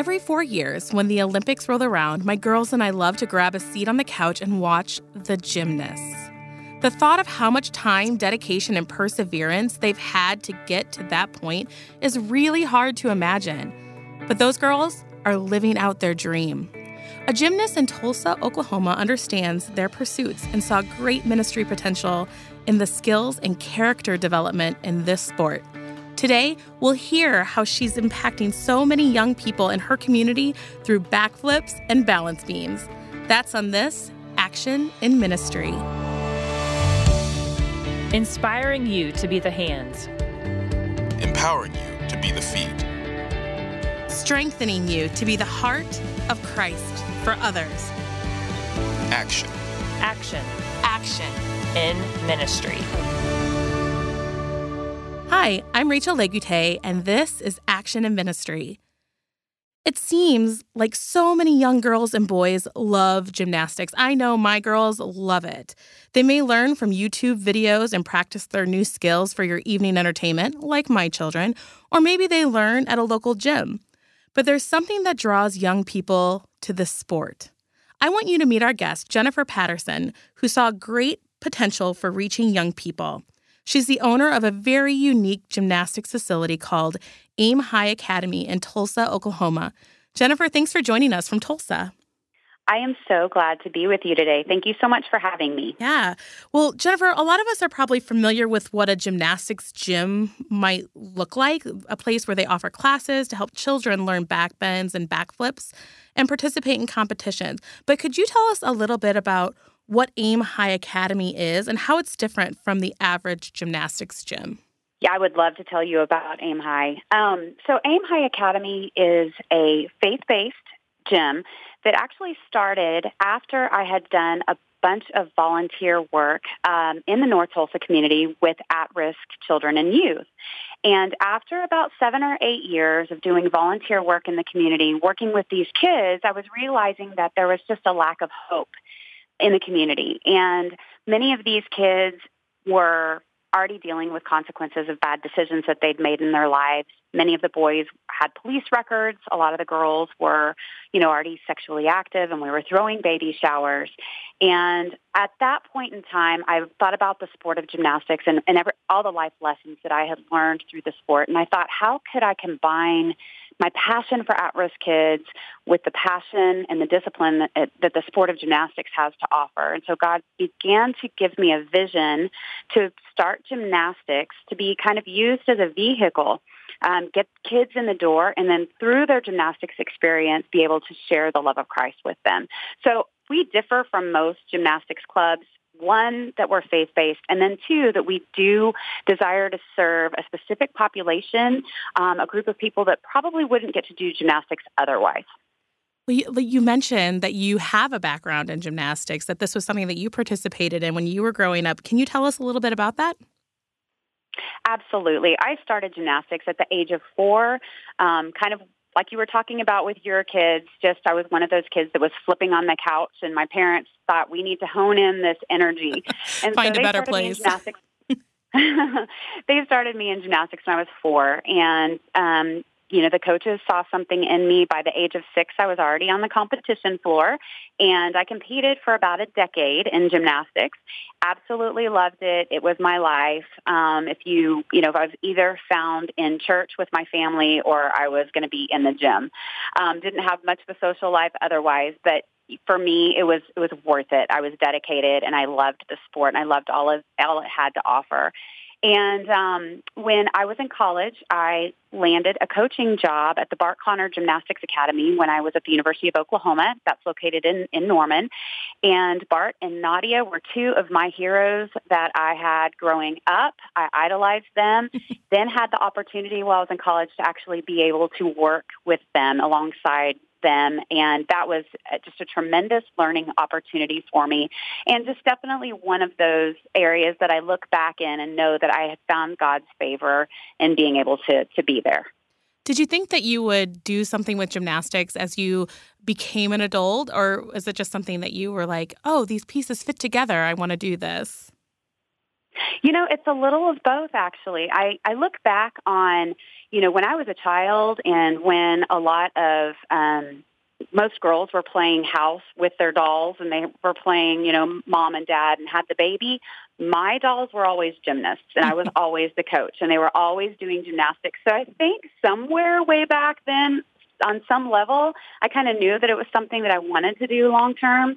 Every four years, when the Olympics roll around, my girls and I love to grab a seat on the couch and watch the gymnasts. The thought of how much time, dedication, and perseverance they've had to get to that point is really hard to imagine. But those girls are living out their dream. A gymnast in Tulsa, Oklahoma understands their pursuits and saw great ministry potential in the skills and character development in this sport. Today, we'll hear how she's impacting so many young people in her community through backflips and balance beams. That's on this Action in Ministry. Inspiring you to be the hands, empowering you to be the feet, strengthening you to be the heart of Christ for others. Action. Action. Action. In ministry. Hi, I'm Rachel Legute, and this is Action in Ministry. It seems like so many young girls and boys love gymnastics. I know my girls love it. They may learn from YouTube videos and practice their new skills for your evening entertainment, like my children, or maybe they learn at a local gym. But there's something that draws young people to this sport. I want you to meet our guest, Jennifer Patterson, who saw great potential for reaching young people. She's the owner of a very unique gymnastics facility called Aim High Academy in Tulsa, Oklahoma. Jennifer, thanks for joining us from Tulsa. I am so glad to be with you today. Thank you so much for having me. Yeah. Well, Jennifer, a lot of us are probably familiar with what a gymnastics gym might look like a place where they offer classes to help children learn backbends and backflips and participate in competitions. But could you tell us a little bit about what AIM High Academy is and how it's different from the average gymnastics gym. Yeah, I would love to tell you about AIM High. Um, so, AIM High Academy is a faith based gym that actually started after I had done a bunch of volunteer work um, in the North Tulsa community with at risk children and youth. And after about seven or eight years of doing volunteer work in the community, working with these kids, I was realizing that there was just a lack of hope in the community. And many of these kids were already dealing with consequences of bad decisions that they'd made in their lives. Many of the boys had police records. A lot of the girls were, you know, already sexually active and we were throwing baby showers. And at that point in time, I thought about the sport of gymnastics and, and every, all the life lessons that I had learned through the sport. And I thought, how could I combine my passion for at-risk kids with the passion and the discipline that, that the sport of gymnastics has to offer. And so God began to give me a vision to start gymnastics to be kind of used as a vehicle um, get kids in the door, and then through their gymnastics experience, be able to share the love of Christ with them. So we differ from most gymnastics clubs one, that we're faith based, and then two, that we do desire to serve a specific population, um, a group of people that probably wouldn't get to do gymnastics otherwise. Well, you, you mentioned that you have a background in gymnastics, that this was something that you participated in when you were growing up. Can you tell us a little bit about that? Absolutely. I started gymnastics at the age of four, um, kind of like you were talking about with your kids, just I was one of those kids that was flipping on the couch, and my parents thought we need to hone in this energy and find so a better place. they started me in gymnastics when I was four, and um, you know, the coaches saw something in me. By the age of six, I was already on the competition floor, and I competed for about a decade in gymnastics. Absolutely loved it. It was my life. Um, if you, you know, if I was either found in church with my family or I was going to be in the gym. Um, didn't have much of a social life otherwise, but for me, it was it was worth it. I was dedicated, and I loved the sport, and I loved all of all it had to offer. And um, when I was in college, I landed a coaching job at the Bart Conner Gymnastics Academy when I was at the University of Oklahoma. That's located in, in Norman. And Bart and Nadia were two of my heroes that I had growing up. I idolized them, then had the opportunity while I was in college to actually be able to work with them alongside them. And that was uh, just a tremendous learning opportunity for me. And just definitely one of those areas that I look back in and know that I had found God's favor in being able to, to be there. Did you think that you would do something with gymnastics as you became an adult? Or is it just something that you were like, oh, these pieces fit together? I want to do this? You know, it's a little of both, actually. I, I look back on, you know, when I was a child and when a lot of um, most girls were playing house with their dolls and they were playing, you know, mom and dad and had the baby. My dolls were always gymnasts and I was always the coach and they were always doing gymnastics. So I think somewhere way back then, on some level, I kind of knew that it was something that I wanted to do long term.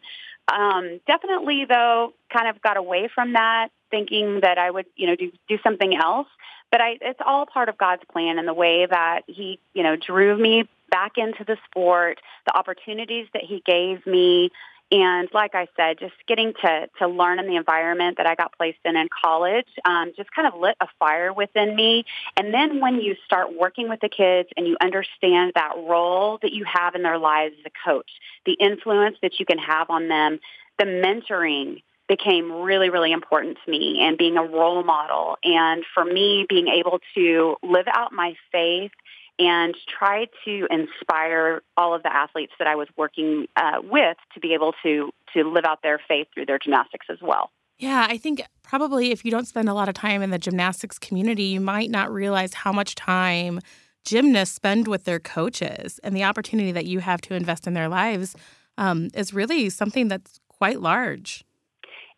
Um, definitely, though, kind of got away from that, thinking that I would, you know, do do something else. But I, it's all part of God's plan and the way that He, you know, drew me back into the sport, the opportunities that He gave me, and like I said, just getting to, to learn in the environment that I got placed in in college um, just kind of lit a fire within me. And then when you start working with the kids and you understand that role that you have in their lives as a coach, the influence that you can have on them, the mentoring became really, really important to me and being a role model. And for me, being able to live out my faith and try to inspire all of the athletes that I was working uh, with to be able to to live out their faith through their gymnastics as well. Yeah, I think probably if you don't spend a lot of time in the gymnastics community, you might not realize how much time gymnasts spend with their coaches and the opportunity that you have to invest in their lives um, is really something that's quite large.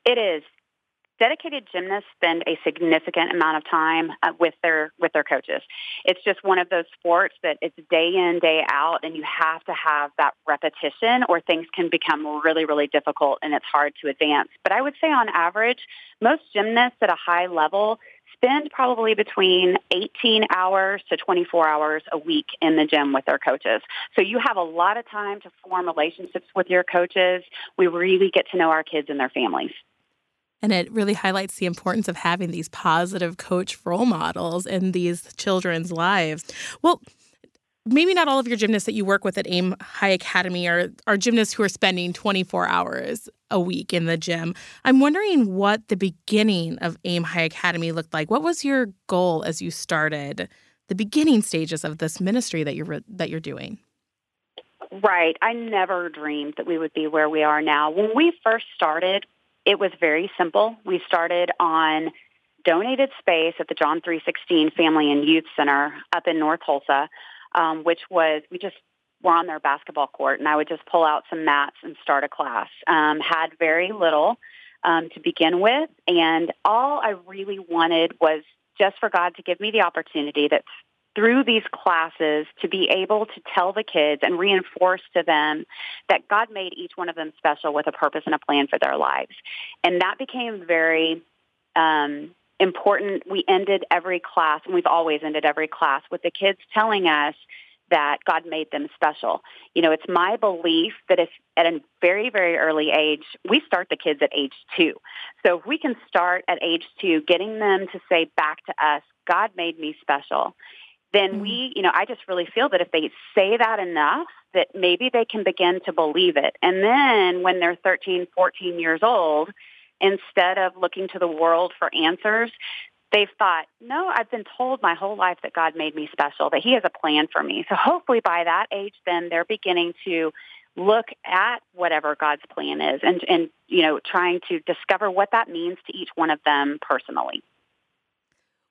It is dedicated gymnasts spend a significant amount of time uh, with their with their coaches. It's just one of those sports that it's day in day out, and you have to have that repetition, or things can become really really difficult, and it's hard to advance. But I would say on average, most gymnasts at a high level spend probably between 18 hours to 24 hours a week in the gym with their coaches. So you have a lot of time to form relationships with your coaches. We really get to know our kids and their families. And it really highlights the importance of having these positive coach role models in these children's lives. Well, maybe not all of your gymnasts that you work with at AIM High Academy are, are gymnasts who are spending 24 hours a week in the gym. I'm wondering what the beginning of AIM High Academy looked like. What was your goal as you started the beginning stages of this ministry that you're that you're doing? Right. I never dreamed that we would be where we are now. When we first started, it was very simple. We started on donated space at the John 316 Family and Youth Center up in North Tulsa, um, which was, we just were on their basketball court, and I would just pull out some mats and start a class. Um, had very little um, to begin with, and all I really wanted was just for God to give me the opportunity that through these classes to be able to tell the kids and reinforce to them that God made each one of them special with a purpose and a plan for their lives. And that became very um, important. We ended every class, and we've always ended every class with the kids telling us that God made them special. You know, it's my belief that if at a very, very early age, we start the kids at age two. So if we can start at age two, getting them to say back to us, God made me special, then mm-hmm. we, you know, I just really feel that if they say that enough, that maybe they can begin to believe it. And then when they're 13, 14 years old, instead of looking to the world for answers, they've thought, no, I've been told my whole life that God made me special, that he has a plan for me. So hopefully by that age, then they're beginning to look at whatever God's plan is and, and, you know, trying to discover what that means to each one of them personally.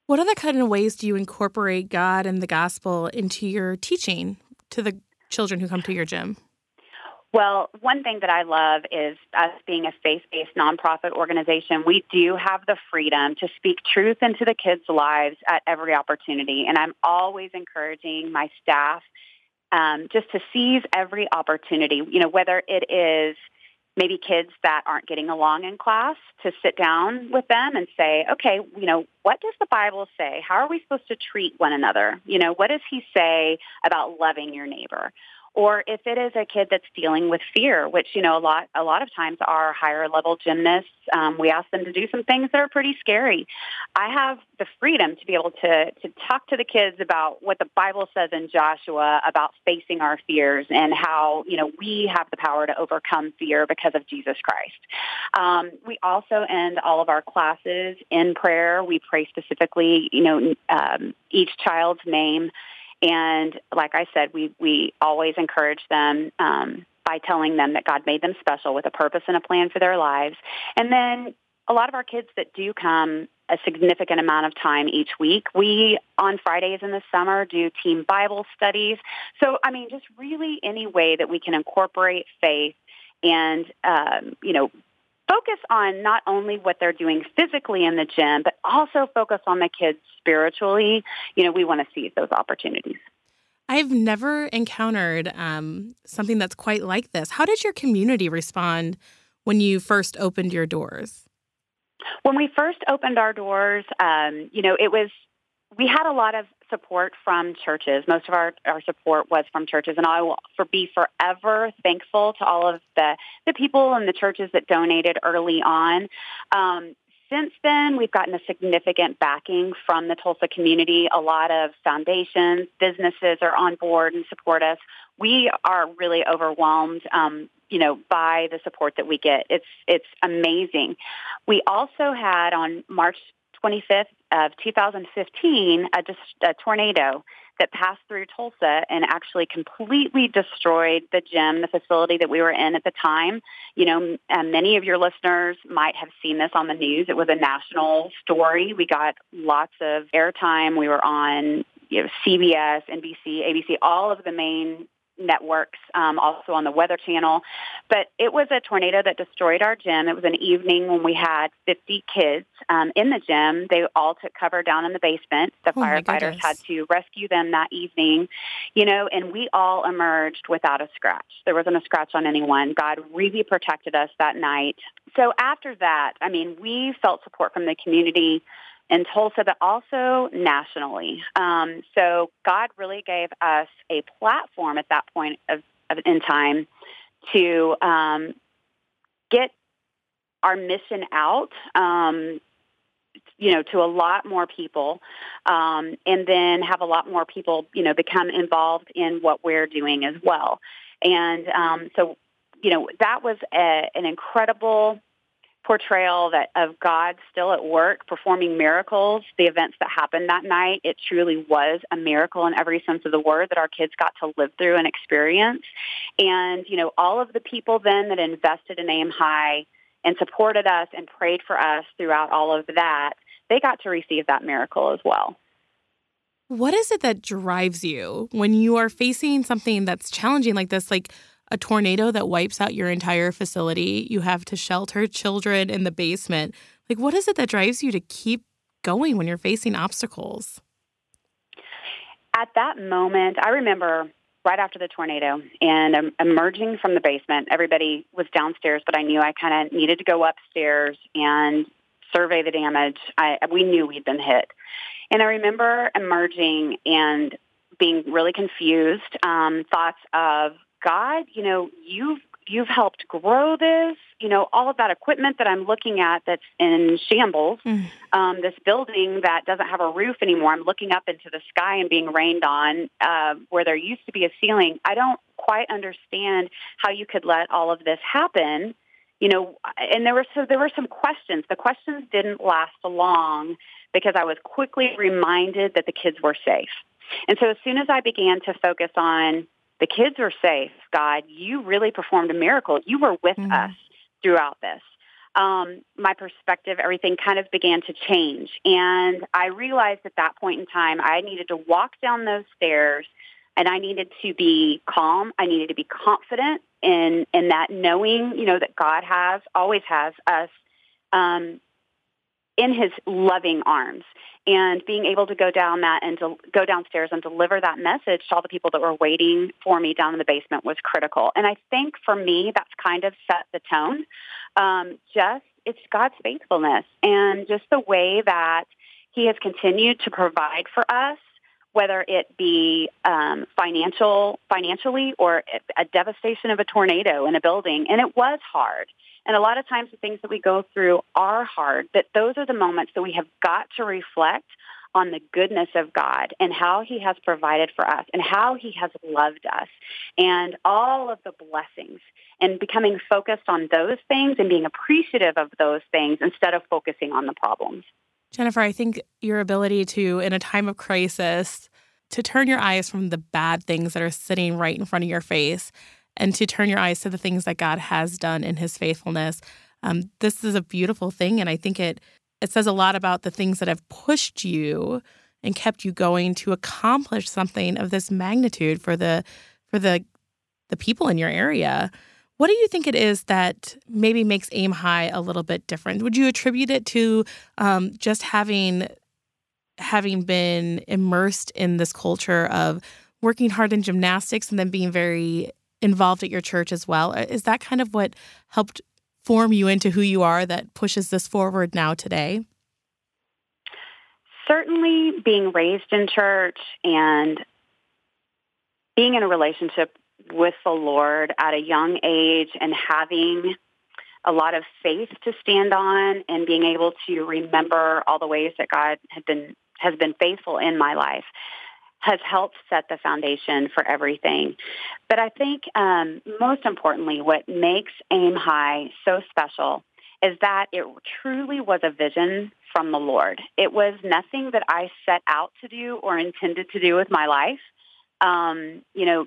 What other kind of ways do you incorporate God and the gospel into your teaching to the children who come to your gym? Well, one thing that I love is us being a faith-based nonprofit organization. We do have the freedom to speak truth into the kids' lives at every opportunity. And I'm always encouraging my staff um, just to seize every opportunity, you know, whether it is – maybe kids that aren't getting along in class to sit down with them and say, okay, you know, what does the Bible say? How are we supposed to treat one another? You know, what does he say about loving your neighbor? Or if it is a kid that's dealing with fear, which you know a lot a lot of times our higher level gymnasts, um, we ask them to do some things that are pretty scary. I have the freedom to be able to to talk to the kids about what the Bible says in Joshua about facing our fears and how you know we have the power to overcome fear because of Jesus Christ. Um, we also end all of our classes in prayer. We pray specifically, you know, um, each child's name and like I said, we, we always encourage them um, by telling them that God made them special with a purpose and a plan for their lives. And then a lot of our kids that do come a significant amount of time each week. We, on Fridays in the summer, do team Bible studies. So, I mean, just really any way that we can incorporate faith and, um, you know, focus on not only what they're doing physically in the gym, but also focus on the kids spiritually. You know, we want to seize those opportunities. I've never encountered um, something that's quite like this. How did your community respond when you first opened your doors? When we first opened our doors, um, you know, it was we had a lot of support from churches. Most of our, our support was from churches, and I will for be forever thankful to all of the the people and the churches that donated early on. Um, since then, we've gotten a significant backing from the Tulsa community. A lot of foundations, businesses are on board and support us. We are really overwhelmed um, you know, by the support that we get. It's it's amazing. We also had on March 25th of 2015 a, a tornado that passed through Tulsa and actually completely destroyed the gym, the facility that we were in at the time. You know, uh, many of your listeners might have seen this on the news. It was a national story. We got lots of airtime. We were on you know, CBS, NBC, ABC, all of the main networks, um, also on the Weather Channel. But it was a tornado that destroyed our gym. It was an evening when we had 50 kids um, in the gym. They all took cover down in the basement. The oh firefighters had to rescue them that evening, you know, and we all emerged without a scratch. There wasn't a scratch on anyone. God really protected us that night. So after that, I mean, we felt support from the community in Tulsa, but also nationally. Um, so God really gave us a platform at that point of, of in time to um, get our mission out. Um, you know, to a lot more people, um, and then have a lot more people, you know, become involved in what we're doing as well. And um, so, you know, that was a, an incredible portrayal that of God still at work performing miracles, the events that happened that night, it truly was a miracle in every sense of the word that our kids got to live through and experience. And, you know, all of the people then that invested in Aim High and supported us and prayed for us throughout all of that, they got to receive that miracle as well. What is it that drives you when you are facing something that's challenging like this? Like, a tornado that wipes out your entire facility. You have to shelter children in the basement. Like, what is it that drives you to keep going when you're facing obstacles? At that moment, I remember right after the tornado and emerging from the basement. Everybody was downstairs, but I knew I kind of needed to go upstairs and survey the damage. I, we knew we'd been hit. And I remember emerging and being really confused, um, thoughts of God, you know, you've you've helped grow this. You know, all of that equipment that I'm looking at that's in shambles. Mm. Um, this building that doesn't have a roof anymore. I'm looking up into the sky and being rained on uh, where there used to be a ceiling. I don't quite understand how you could let all of this happen. You know, and there were so there were some questions. The questions didn't last long because I was quickly reminded that the kids were safe. And so as soon as I began to focus on the kids are safe. God, you really performed a miracle. You were with mm-hmm. us throughout this. Um, my perspective, everything kind of began to change. And I realized at that point in time, I needed to walk down those stairs and I needed to be calm. I needed to be confident in, in that knowing, you know, that God has, always has us um, in his loving arms and being able to go down that and to go downstairs and deliver that message to all the people that were waiting for me down in the basement was critical. And I think for me, that's kind of set the tone. Um, just it's God's faithfulness and just the way that He has continued to provide for us, whether it be um, financial, financially, or a devastation of a tornado in a building. And it was hard. And a lot of times the things that we go through are hard, but those are the moments that we have got to reflect on the goodness of God and how he has provided for us and how he has loved us and all of the blessings and becoming focused on those things and being appreciative of those things instead of focusing on the problems. Jennifer, I think your ability to, in a time of crisis, to turn your eyes from the bad things that are sitting right in front of your face and to turn your eyes to the things that God has done in his faithfulness. Um, this is a beautiful thing. And I think it it says a lot about the things that have pushed you and kept you going to accomplish something of this magnitude for the for the the people in your area. What do you think it is that maybe makes Aim High a little bit different? Would you attribute it to um, just having having been immersed in this culture of working hard in gymnastics and then being very involved at your church as well? Uh, is that kind of what helped form you into who you are that pushes this forward now today? Certainly, being raised in church and being in a relationship with the Lord at a young age and having a lot of faith to stand on and being able to remember all the ways that God had been has been faithful in my life has helped set the foundation for everything. But I think um, most importantly, what makes Aim High so special is that it truly was a vision from the Lord. It was nothing that I set out to do or intended to do with my life. Um, you know,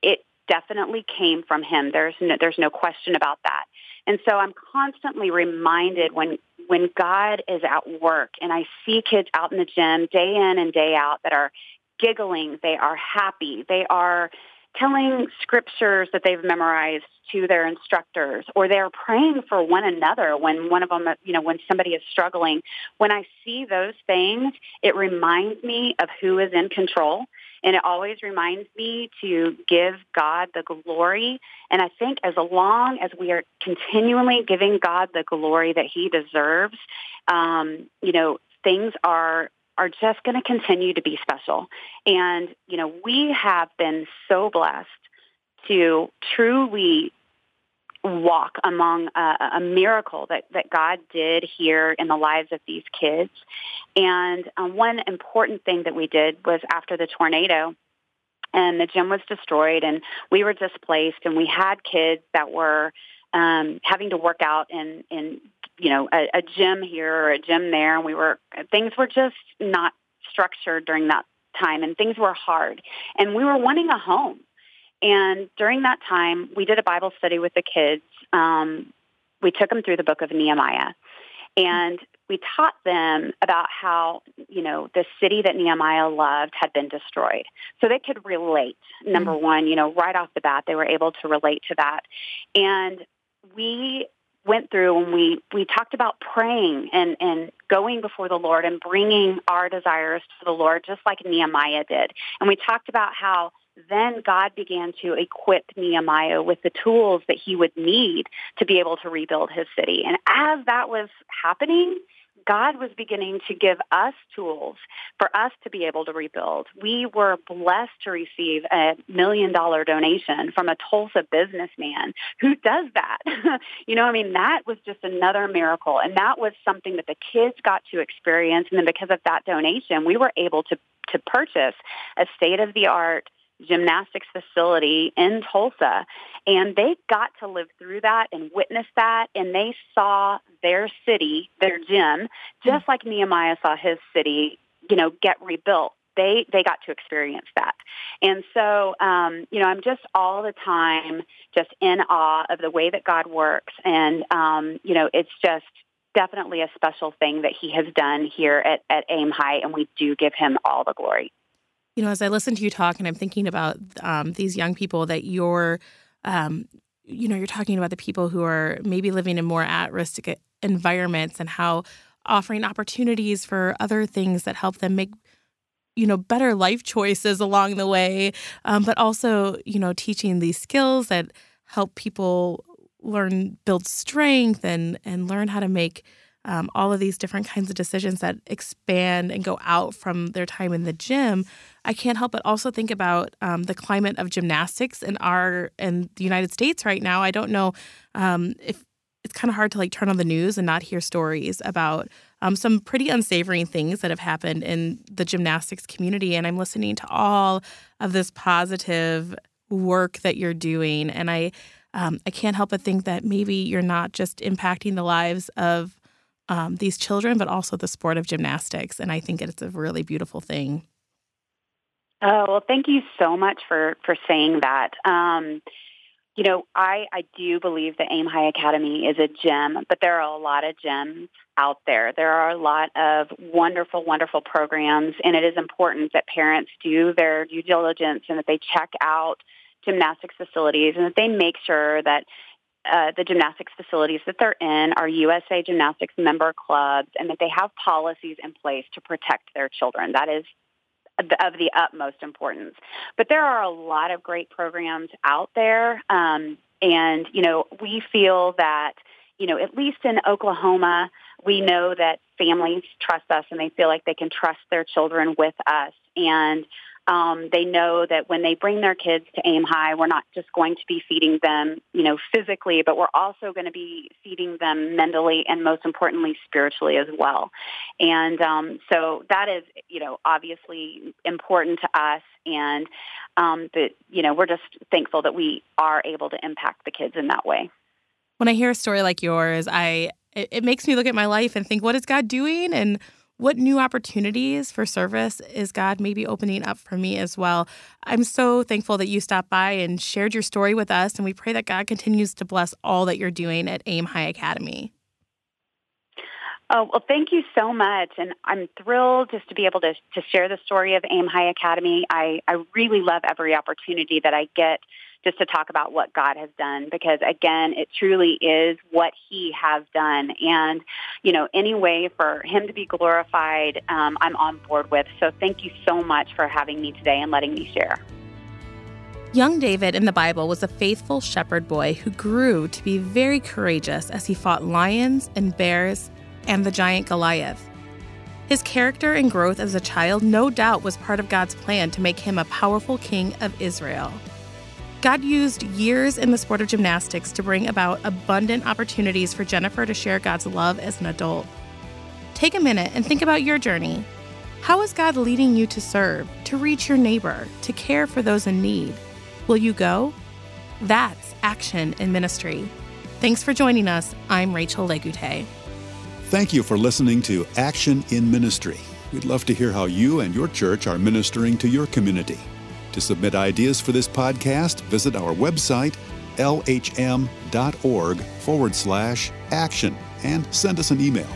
it definitely came from him. There's no, there's no question about that. And so I'm constantly reminded when when God is at work and I see kids out in the gym day in and day out that are giggling, they are happy, they are telling scriptures that they've memorized to their instructors or they're praying for one another when one of them you know when somebody is struggling. When i see those things it reminds me of who is in control and it always reminds me to give god the glory. And i think as long as we are continually giving god the glory that he deserves um, you know things are are just going to continue to be special. And, you know, we have been so blessed to truly walk among a, a, miracle that, that God did here in the lives of these kids. And um, one important thing that we did was after the tornado, and the gym was destroyed, and we were displaced, and we had kids that were um, having to work out in, in you know, a, a gym here or a gym there, and we were things were just not structured during that time, and things were hard, and we were wanting a home. And during that time, we did a Bible study with the kids. Um, we took them through the book of Nehemiah, and we taught them about how you know the city that Nehemiah loved had been destroyed, so they could relate. Number mm-hmm. one, you know, right off the bat, they were able to relate to that, and we went through and we, we talked about praying and, and going before the Lord and bringing our desires to the Lord, just like Nehemiah did. And we talked about how then God began to equip Nehemiah with the tools that he would need to be able to rebuild his city. And as that was happening, God was beginning to give us tools for us to be able to rebuild. We were blessed to receive a million dollar donation from a Tulsa businessman who does that. you know, I mean, that was just another miracle. And that was something that the kids got to experience. And then because of that donation, we were able to, to purchase a state of the art gymnastics facility in Tulsa. And they got to live through that and witness that. And they saw their city, their gym, just like Nehemiah saw his city, you know, get rebuilt. They, they got to experience that. And so, um, you know, I'm just all the time just in awe of the way that God works. And, um, you know, it's just definitely a special thing that he has done here at, at AIM High, and we do give him all the glory you know, as I listen to you talk and I'm thinking about um, these young people that you're, um, you know, you're talking about the people who are maybe living in more at risk environments and how offering opportunities for other things that help them make you know better life choices along the way um, but also you know teaching these skills that help people learn build strength and and learn how to make um, all of these different kinds of decisions that expand and go out from their time in the gym, I can't help but also think about um, the climate of gymnastics in our in the United States right now. I don't know um, if it's kind of hard to like turn on the news and not hear stories about um, some pretty unsavory things that have happened in the gymnastics community. And I'm listening to all of this positive work that you're doing, and I. Um, I can't help but think that maybe you're not just impacting the lives of um, these children, but also the sport of gymnastics. And I think it's a really beautiful thing. Oh, well, thank you so much for, for saying that. Um, you know, I, I do believe that Aim High Academy is a gem, but there are a lot of gems out there. There are a lot of wonderful, wonderful programs, and it is important that parents do their due diligence and that they check out gymnastics facilities and that they make sure that uh, the gymnastics facilities that they're in are USA Gymnastics member clubs and that they have policies in place to protect their children. That is of the utmost importance. But there are a lot of great programs out there. Um, and, you know, we feel that, you know, at least in Oklahoma, we know that families trust us and they feel like they can trust their children with us. And um, they know that when they bring their kids to Aim High, we're not just going to be feeding them, you know, physically, but we're also going to be feeding them mentally and most importantly, spiritually as well. And um, so that is, you know, obviously important to us. And um, but you know, we're just thankful that we are able to impact the kids in that way. When I hear a story like yours, I it, it makes me look at my life and think, what is God doing? And what new opportunities for service is God maybe opening up for me as well? I'm so thankful that you stopped by and shared your story with us, and we pray that God continues to bless all that you're doing at AIM High Academy. Oh, well, thank you so much. And I'm thrilled just to be able to, to share the story of AIM High Academy. I, I really love every opportunity that I get just to talk about what God has done because again, it truly is what he has done. And, you know, any way for him to be glorified, um, I'm on board with. So thank you so much for having me today and letting me share. Young David in the Bible was a faithful shepherd boy who grew to be very courageous as he fought lions and bears and the giant Goliath. His character and growth as a child no doubt was part of God's plan to make him a powerful king of Israel. God used years in the sport of gymnastics to bring about abundant opportunities for Jennifer to share God's love as an adult. Take a minute and think about your journey. How is God leading you to serve, to reach your neighbor, to care for those in need? Will you go? That's action in ministry. Thanks for joining us. I'm Rachel Legute. Thank you for listening to Action in Ministry. We'd love to hear how you and your church are ministering to your community. To submit ideas for this podcast, visit our website, lhm.org forward slash action, and send us an email.